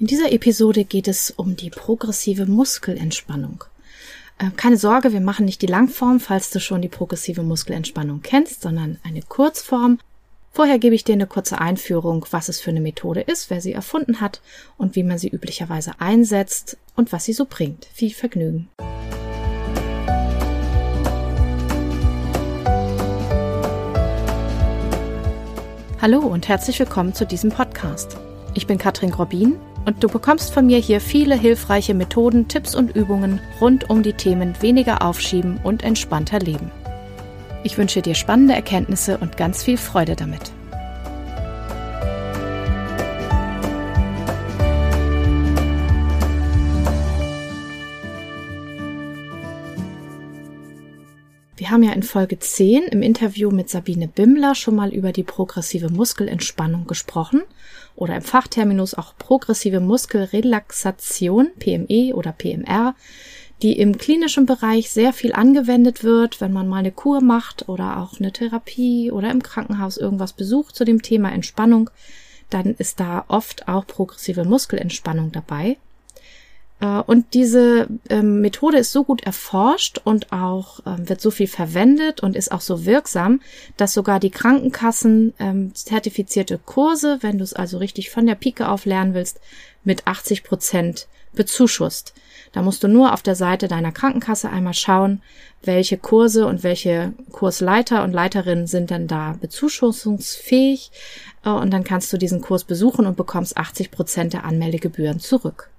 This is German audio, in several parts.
In dieser Episode geht es um die progressive Muskelentspannung. Äh, keine Sorge, wir machen nicht die Langform, falls du schon die progressive Muskelentspannung kennst, sondern eine Kurzform. Vorher gebe ich dir eine kurze Einführung, was es für eine Methode ist, wer sie erfunden hat und wie man sie üblicherweise einsetzt und was sie so bringt. Viel Vergnügen. Hallo und herzlich willkommen zu diesem Podcast. Ich bin Katrin Grobin und du bekommst von mir hier viele hilfreiche Methoden, Tipps und Übungen rund um die Themen weniger aufschieben und entspannter leben. Ich wünsche dir spannende Erkenntnisse und ganz viel Freude damit. Wir haben ja in Folge 10 im Interview mit Sabine Bimmler schon mal über die progressive Muskelentspannung gesprochen oder im Fachterminus auch progressive Muskelrelaxation, PME oder PMR, die im klinischen Bereich sehr viel angewendet wird, wenn man mal eine Kur macht oder auch eine Therapie oder im Krankenhaus irgendwas besucht zu dem Thema Entspannung, dann ist da oft auch progressive Muskelentspannung dabei. Äh, und diese ähm, Methode ist so gut erforscht und auch ähm, wird so viel verwendet und ist auch so wirksam, dass sogar die Krankenkassen ähm, zertifizierte Kurse, wenn du es also richtig von der Pike auf lernen willst, mit 80 Prozent bezuschusst. Da musst du nur auf der Seite deiner Krankenkasse einmal schauen, welche Kurse und welche Kursleiter und Leiterinnen sind denn da bezuschussungsfähig. Äh, und dann kannst du diesen Kurs besuchen und bekommst 80 Prozent der Anmeldegebühren zurück.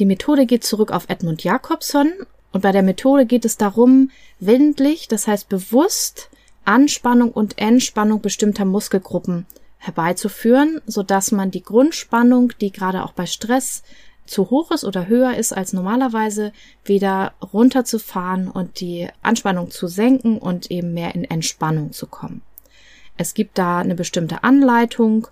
Die Methode geht zurück auf Edmund Jacobson und bei der Methode geht es darum, willentlich, das heißt bewusst, Anspannung und Entspannung bestimmter Muskelgruppen herbeizuführen, so dass man die Grundspannung, die gerade auch bei Stress zu hoch ist oder höher ist als normalerweise, wieder runterzufahren und die Anspannung zu senken und eben mehr in Entspannung zu kommen. Es gibt da eine bestimmte Anleitung,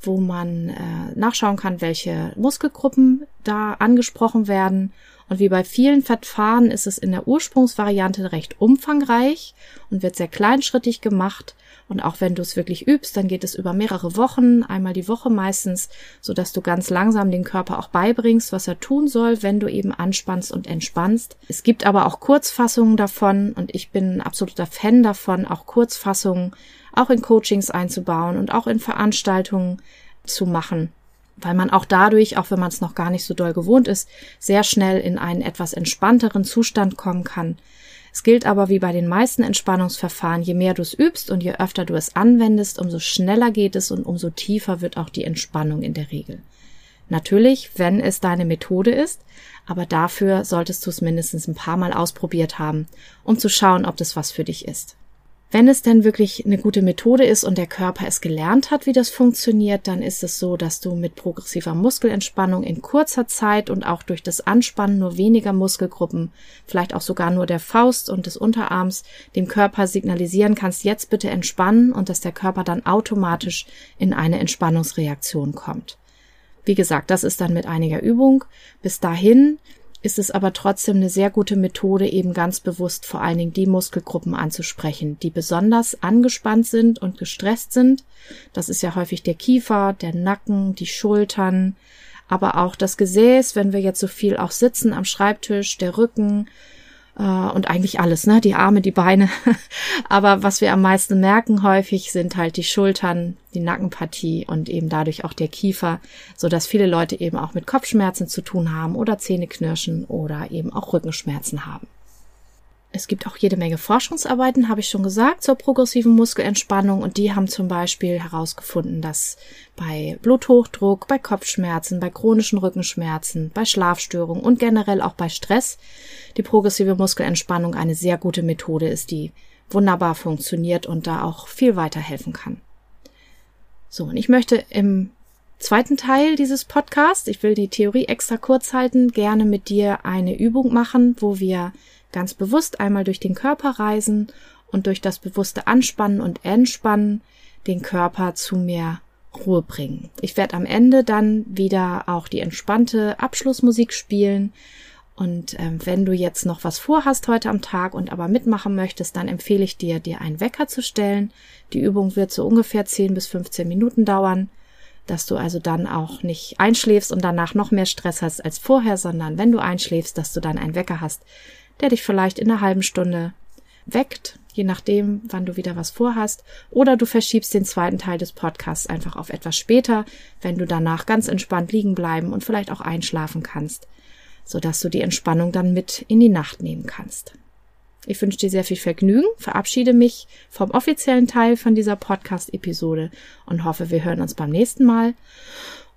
wo man äh, nachschauen kann, welche Muskelgruppen da angesprochen werden. Und wie bei vielen Verfahren ist es in der Ursprungsvariante recht umfangreich und wird sehr kleinschrittig gemacht. Und auch wenn du es wirklich übst, dann geht es über mehrere Wochen, einmal die Woche meistens, so dass du ganz langsam den Körper auch beibringst, was er tun soll, wenn du eben anspannst und entspannst. Es gibt aber auch Kurzfassungen davon und ich bin ein absoluter Fan davon, auch Kurzfassungen auch in Coachings einzubauen und auch in Veranstaltungen zu machen, weil man auch dadurch, auch wenn man es noch gar nicht so doll gewohnt ist, sehr schnell in einen etwas entspannteren Zustand kommen kann. Es gilt aber wie bei den meisten Entspannungsverfahren, je mehr du es übst und je öfter du es anwendest, umso schneller geht es und umso tiefer wird auch die Entspannung in der Regel. Natürlich, wenn es deine Methode ist, aber dafür solltest du es mindestens ein paar Mal ausprobiert haben, um zu schauen, ob das was für dich ist. Wenn es denn wirklich eine gute Methode ist und der Körper es gelernt hat, wie das funktioniert, dann ist es so, dass du mit progressiver Muskelentspannung in kurzer Zeit und auch durch das Anspannen nur weniger Muskelgruppen, vielleicht auch sogar nur der Faust und des Unterarms, dem Körper signalisieren kannst, jetzt bitte entspannen und dass der Körper dann automatisch in eine Entspannungsreaktion kommt. Wie gesagt, das ist dann mit einiger Übung. Bis dahin ist es aber trotzdem eine sehr gute Methode, eben ganz bewusst vor allen Dingen die Muskelgruppen anzusprechen, die besonders angespannt sind und gestresst sind. Das ist ja häufig der Kiefer, der Nacken, die Schultern, aber auch das Gesäß, wenn wir jetzt so viel auch sitzen am Schreibtisch, der Rücken, äh, und eigentlich alles, ne? Die Arme, die Beine. Aber was wir am meisten merken häufig sind halt die Schultern, die Nackenpartie und eben dadurch auch der Kiefer, so dass viele Leute eben auch mit Kopfschmerzen zu tun haben oder Zähneknirschen oder eben auch Rückenschmerzen haben. Es gibt auch jede Menge Forschungsarbeiten, habe ich schon gesagt, zur progressiven Muskelentspannung und die haben zum Beispiel herausgefunden, dass bei Bluthochdruck, bei Kopfschmerzen, bei chronischen Rückenschmerzen, bei Schlafstörungen und generell auch bei Stress die progressive Muskelentspannung eine sehr gute Methode ist, die wunderbar funktioniert und da auch viel weiterhelfen kann. So, und ich möchte im zweiten Teil dieses Podcasts, ich will die Theorie extra kurz halten, gerne mit dir eine Übung machen, wo wir ganz bewusst einmal durch den Körper reisen und durch das bewusste Anspannen und Entspannen den Körper zu mehr Ruhe bringen. Ich werde am Ende dann wieder auch die entspannte Abschlussmusik spielen. Und ähm, wenn du jetzt noch was vorhast heute am Tag und aber mitmachen möchtest, dann empfehle ich dir, dir einen Wecker zu stellen. Die Übung wird so ungefähr 10 bis 15 Minuten dauern. dass du also dann auch nicht einschläfst und danach noch mehr Stress hast als vorher, sondern wenn du einschläfst, dass du dann einen Wecker hast, der dich vielleicht in einer halben Stunde weckt, je nachdem, wann du wieder was vorhast, oder du verschiebst den zweiten Teil des Podcasts einfach auf etwas später, wenn du danach ganz entspannt liegen bleiben und vielleicht auch einschlafen kannst, sodass du die Entspannung dann mit in die Nacht nehmen kannst. Ich wünsche dir sehr viel Vergnügen, verabschiede mich vom offiziellen Teil von dieser Podcast-Episode und hoffe, wir hören uns beim nächsten Mal.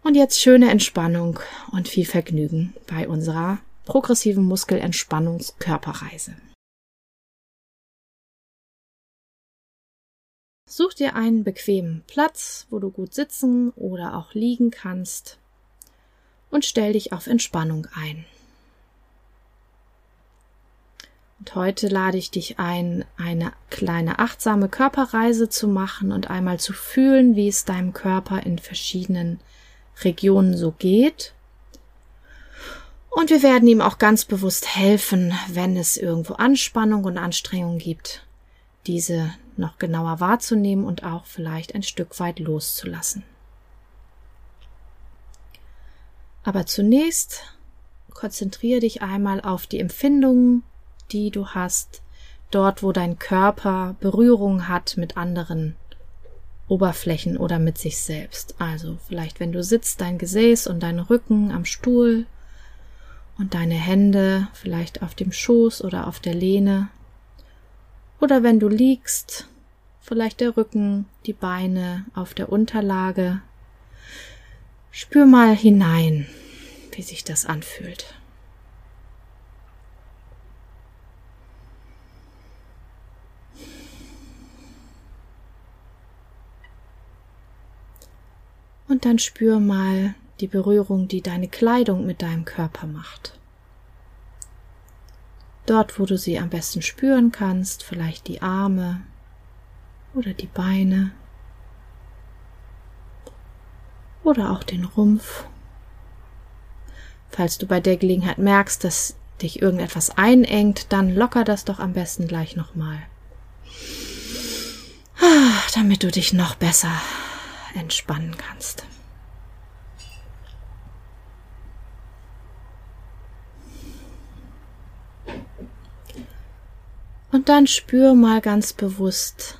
Und jetzt schöne Entspannung und viel Vergnügen bei unserer progressiven Muskelentspannungskörperreise. Such dir einen bequemen Platz, wo du gut sitzen oder auch liegen kannst und stell dich auf Entspannung ein. Und heute lade ich dich ein, eine kleine achtsame Körperreise zu machen und einmal zu fühlen, wie es deinem Körper in verschiedenen Regionen so geht. Und wir werden ihm auch ganz bewusst helfen, wenn es irgendwo Anspannung und Anstrengung gibt, diese noch genauer wahrzunehmen und auch vielleicht ein Stück weit loszulassen. Aber zunächst konzentriere dich einmal auf die Empfindungen, die du hast, dort wo dein Körper Berührung hat mit anderen Oberflächen oder mit sich selbst. Also vielleicht wenn du sitzt, dein Gesäß und dein Rücken am Stuhl und deine Hände vielleicht auf dem Schoß oder auf der Lehne. Oder wenn du liegst, vielleicht der Rücken, die Beine auf der Unterlage. Spür mal hinein, wie sich das anfühlt. Und dann spür mal die Berührung, die deine Kleidung mit deinem Körper macht. Dort, wo du sie am besten spüren kannst, vielleicht die Arme oder die Beine oder auch den Rumpf. Falls du bei der Gelegenheit merkst, dass dich irgendetwas einengt, dann locker das doch am besten gleich nochmal. Ah, damit du dich noch besser entspannen kannst. Dann spür mal ganz bewusst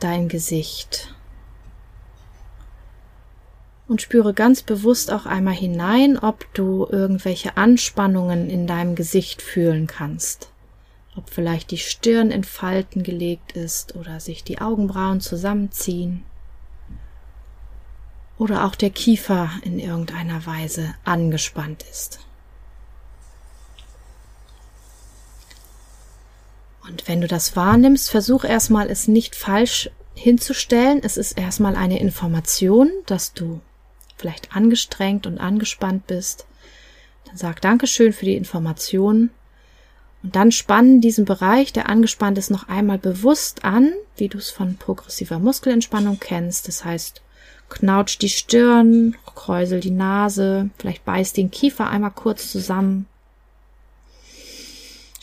dein Gesicht. Und spüre ganz bewusst auch einmal hinein, ob du irgendwelche Anspannungen in deinem Gesicht fühlen kannst. Ob vielleicht die Stirn in Falten gelegt ist oder sich die Augenbrauen zusammenziehen oder auch der Kiefer in irgendeiner Weise angespannt ist. Und wenn du das wahrnimmst, versuch erstmal es nicht falsch hinzustellen. Es ist erstmal eine Information, dass du vielleicht angestrengt und angespannt bist. Dann sag Dankeschön für die Information. Und dann spannen diesen Bereich, der angespannt ist, noch einmal bewusst an, wie du es von progressiver Muskelentspannung kennst. Das heißt, Knautsch die Stirn, kräusel die Nase, vielleicht beiß den Kiefer einmal kurz zusammen.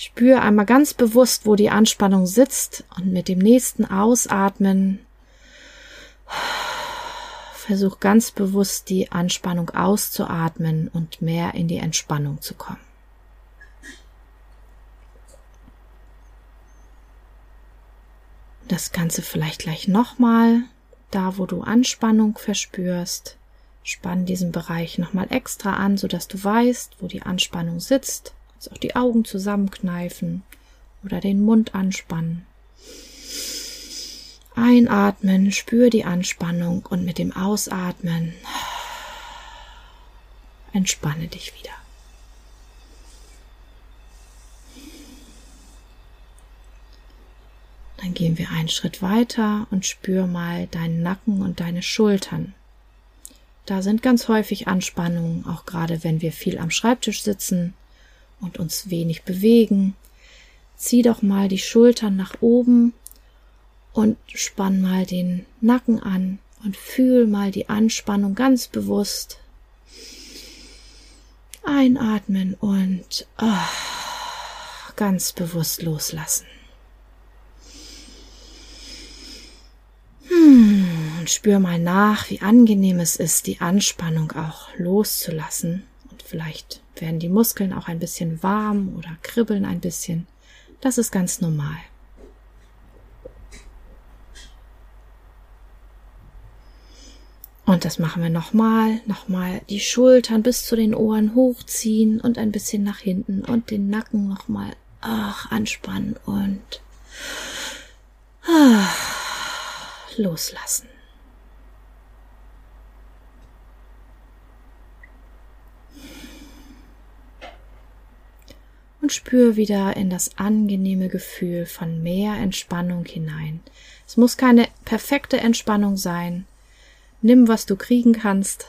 Spür einmal ganz bewusst, wo die Anspannung sitzt und mit dem nächsten Ausatmen versuch ganz bewusst die Anspannung auszuatmen und mehr in die Entspannung zu kommen. Das Ganze vielleicht gleich nochmal da, wo du Anspannung verspürst, spann diesen Bereich nochmal extra an, sodass du weißt, wo die Anspannung sitzt. Also auch die Augen zusammenkneifen oder den Mund anspannen. Einatmen, spür die Anspannung und mit dem Ausatmen entspanne dich wieder. Dann gehen wir einen Schritt weiter und spür mal deinen Nacken und deine Schultern. Da sind ganz häufig Anspannungen, auch gerade wenn wir viel am Schreibtisch sitzen und uns wenig bewegen. Zieh doch mal die Schultern nach oben und spann mal den Nacken an und fühl mal die Anspannung ganz bewusst. Einatmen und oh, ganz bewusst loslassen. Hm, Und spür mal nach, wie angenehm es ist, die Anspannung auch loszulassen. Und vielleicht werden die Muskeln auch ein bisschen warm oder kribbeln ein bisschen. Das ist ganz normal. Und das machen wir nochmal, nochmal die Schultern bis zu den Ohren hochziehen und ein bisschen nach hinten und den Nacken nochmal, ach, anspannen und ach, loslassen. Spür wieder in das angenehme Gefühl von mehr Entspannung hinein. Es muss keine perfekte Entspannung sein, Nimm, was du kriegen kannst.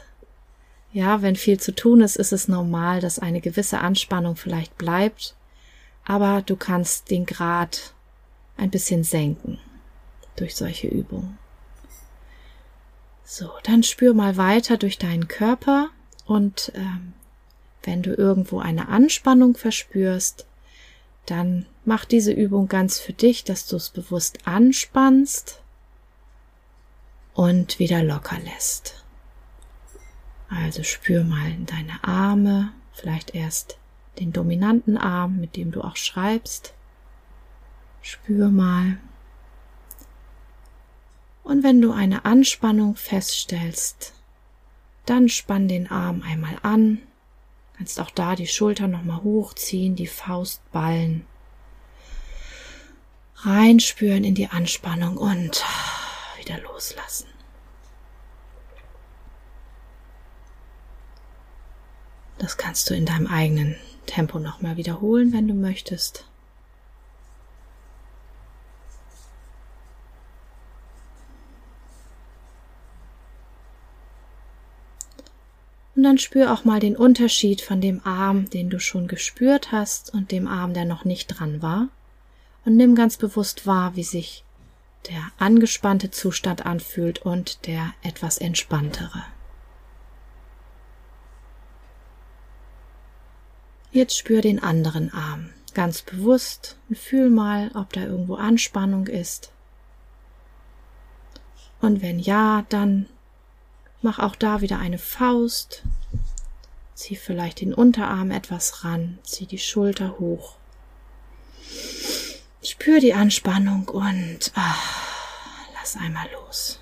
Ja, wenn viel zu tun ist, ist es normal, dass eine gewisse Anspannung vielleicht bleibt, aber du kannst den Grad ein bisschen senken durch solche Übungen. So, dann spür mal weiter durch deinen Körper und ähm, wenn du irgendwo eine Anspannung verspürst, dann mach diese Übung ganz für dich, dass du es bewusst anspannst und wieder locker lässt. Also spür mal in deine Arme, vielleicht erst den dominanten Arm, mit dem du auch schreibst. Spür mal. Und wenn du eine Anspannung feststellst, dann spann den Arm einmal an. Kannst auch da die Schulter nochmal hochziehen, die Faust ballen. Reinspüren in die Anspannung und wieder loslassen. Das kannst du in deinem eigenen Tempo nochmal wiederholen, wenn du möchtest. Dann spür auch mal den Unterschied von dem Arm, den du schon gespürt hast, und dem Arm, der noch nicht dran war. Und nimm ganz bewusst wahr, wie sich der angespannte Zustand anfühlt und der etwas entspanntere. Jetzt spür den anderen Arm ganz bewusst und fühl mal, ob da irgendwo Anspannung ist. Und wenn ja, dann mach auch da wieder eine Faust. Zieh vielleicht den Unterarm etwas ran, zieh die Schulter hoch. Spür die Anspannung und ach, lass einmal los.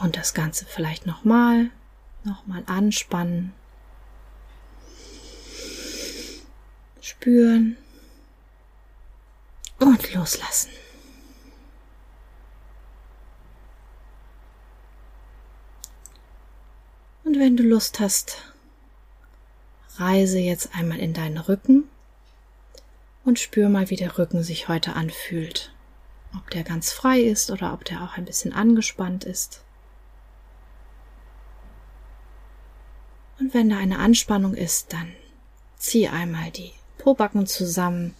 Und das Ganze vielleicht nochmal, nochmal anspannen. Spüren und loslassen. Und wenn du Lust hast, Reise jetzt einmal in deinen Rücken und spür mal, wie der Rücken sich heute anfühlt. Ob der ganz frei ist oder ob der auch ein bisschen angespannt ist. Und wenn da eine Anspannung ist, dann zieh einmal die Pobacken zusammen,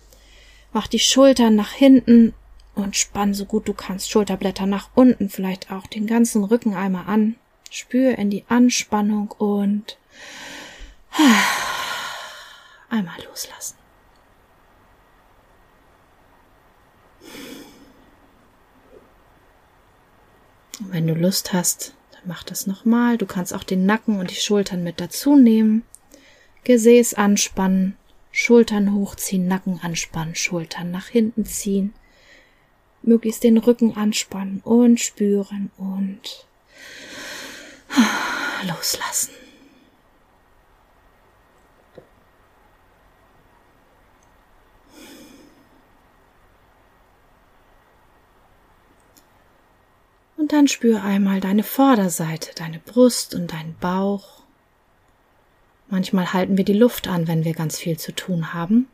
mach die Schultern nach hinten und spann so gut du kannst Schulterblätter nach unten, vielleicht auch den ganzen Rücken einmal an. Spür in die Anspannung und Einmal loslassen. Und wenn du Lust hast, dann mach das nochmal. Du kannst auch den Nacken und die Schultern mit dazu nehmen. Gesäß anspannen, Schultern hochziehen, Nacken anspannen, Schultern nach hinten ziehen. Möglichst den Rücken anspannen und spüren und loslassen. Und dann spür einmal deine Vorderseite, deine Brust und deinen Bauch. Manchmal halten wir die Luft an, wenn wir ganz viel zu tun haben.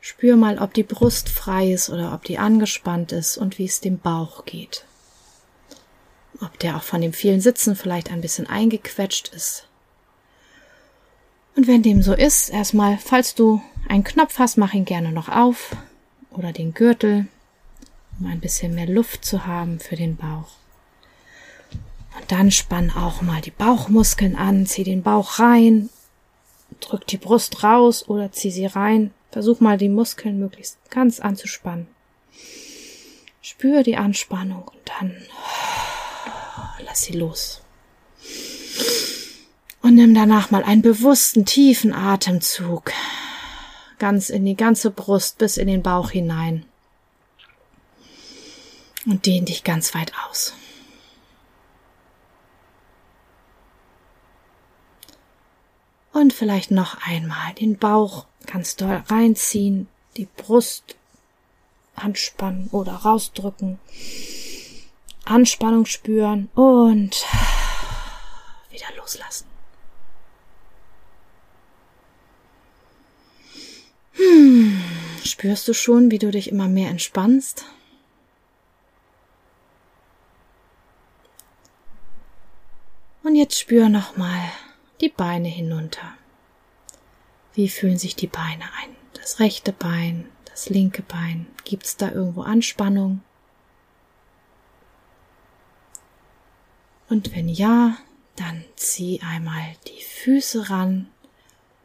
Spür mal, ob die Brust frei ist oder ob die angespannt ist und wie es dem Bauch geht. Ob der auch von dem vielen Sitzen vielleicht ein bisschen eingequetscht ist. Und wenn dem so ist, erstmal, falls du einen Knopf hast, mach ihn gerne noch auf oder den Gürtel um ein bisschen mehr Luft zu haben für den Bauch. Und dann spann auch mal die Bauchmuskeln an, zieh den Bauch rein, drück die Brust raus oder zieh sie rein. Versuch mal die Muskeln möglichst ganz anzuspannen. Spür die Anspannung und dann lass sie los. Und nimm danach mal einen bewussten, tiefen Atemzug. Ganz in die ganze Brust bis in den Bauch hinein. Und dehn dich ganz weit aus. Und vielleicht noch einmal den Bauch ganz doll reinziehen, die Brust anspannen oder rausdrücken, Anspannung spüren und wieder loslassen. Hm, spürst du schon, wie du dich immer mehr entspannst? Und jetzt spür nochmal die Beine hinunter. Wie fühlen sich die Beine ein? Das rechte Bein, das linke Bein. Gibt es da irgendwo Anspannung? Und wenn ja, dann zieh einmal die Füße ran,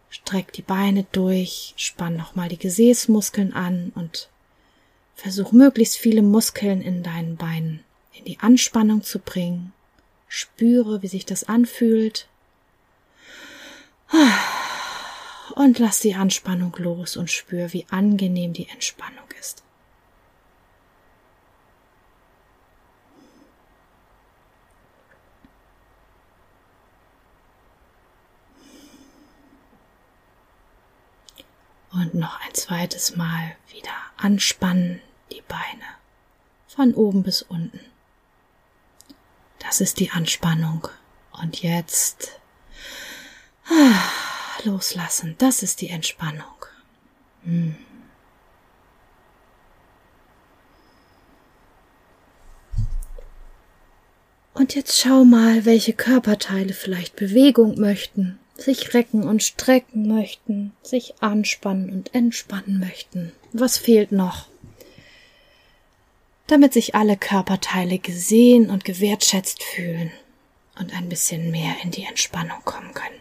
streck die Beine durch, spann nochmal die Gesäßmuskeln an und versuch möglichst viele Muskeln in deinen Beinen in die Anspannung zu bringen. Spüre, wie sich das anfühlt. Und lass die Anspannung los und spür, wie angenehm die Entspannung ist. Und noch ein zweites Mal wieder anspannen die Beine von oben bis unten. Das ist die Anspannung. Und jetzt ah, loslassen. Das ist die Entspannung. Hm. Und jetzt schau mal, welche Körperteile vielleicht Bewegung möchten, sich recken und strecken möchten, sich anspannen und entspannen möchten. Was fehlt noch? Damit sich alle Körperteile gesehen und gewertschätzt fühlen und ein bisschen mehr in die Entspannung kommen können.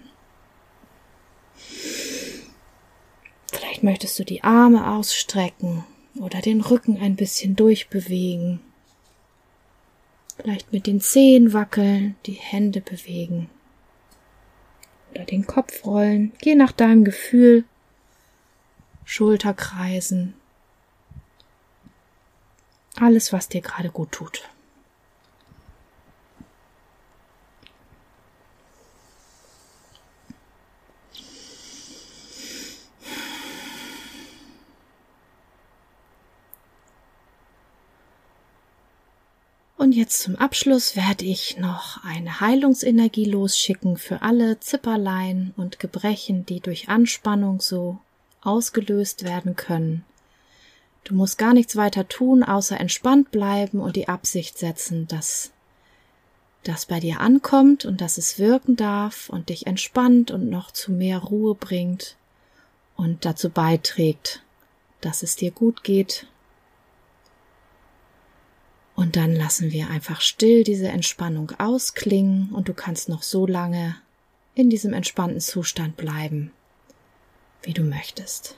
Vielleicht möchtest du die Arme ausstrecken oder den Rücken ein bisschen durchbewegen. Vielleicht mit den Zehen wackeln, die Hände bewegen oder den Kopf rollen, je nach deinem Gefühl, Schulter kreisen, alles, was dir gerade gut tut. Und jetzt zum Abschluss werde ich noch eine Heilungsenergie losschicken für alle Zipperlein und Gebrechen, die durch Anspannung so ausgelöst werden können. Du musst gar nichts weiter tun, außer entspannt bleiben und die Absicht setzen, dass das bei dir ankommt und dass es wirken darf und dich entspannt und noch zu mehr Ruhe bringt und dazu beiträgt, dass es dir gut geht und dann lassen wir einfach still diese Entspannung ausklingen und du kannst noch so lange in diesem entspannten Zustand bleiben, wie du möchtest.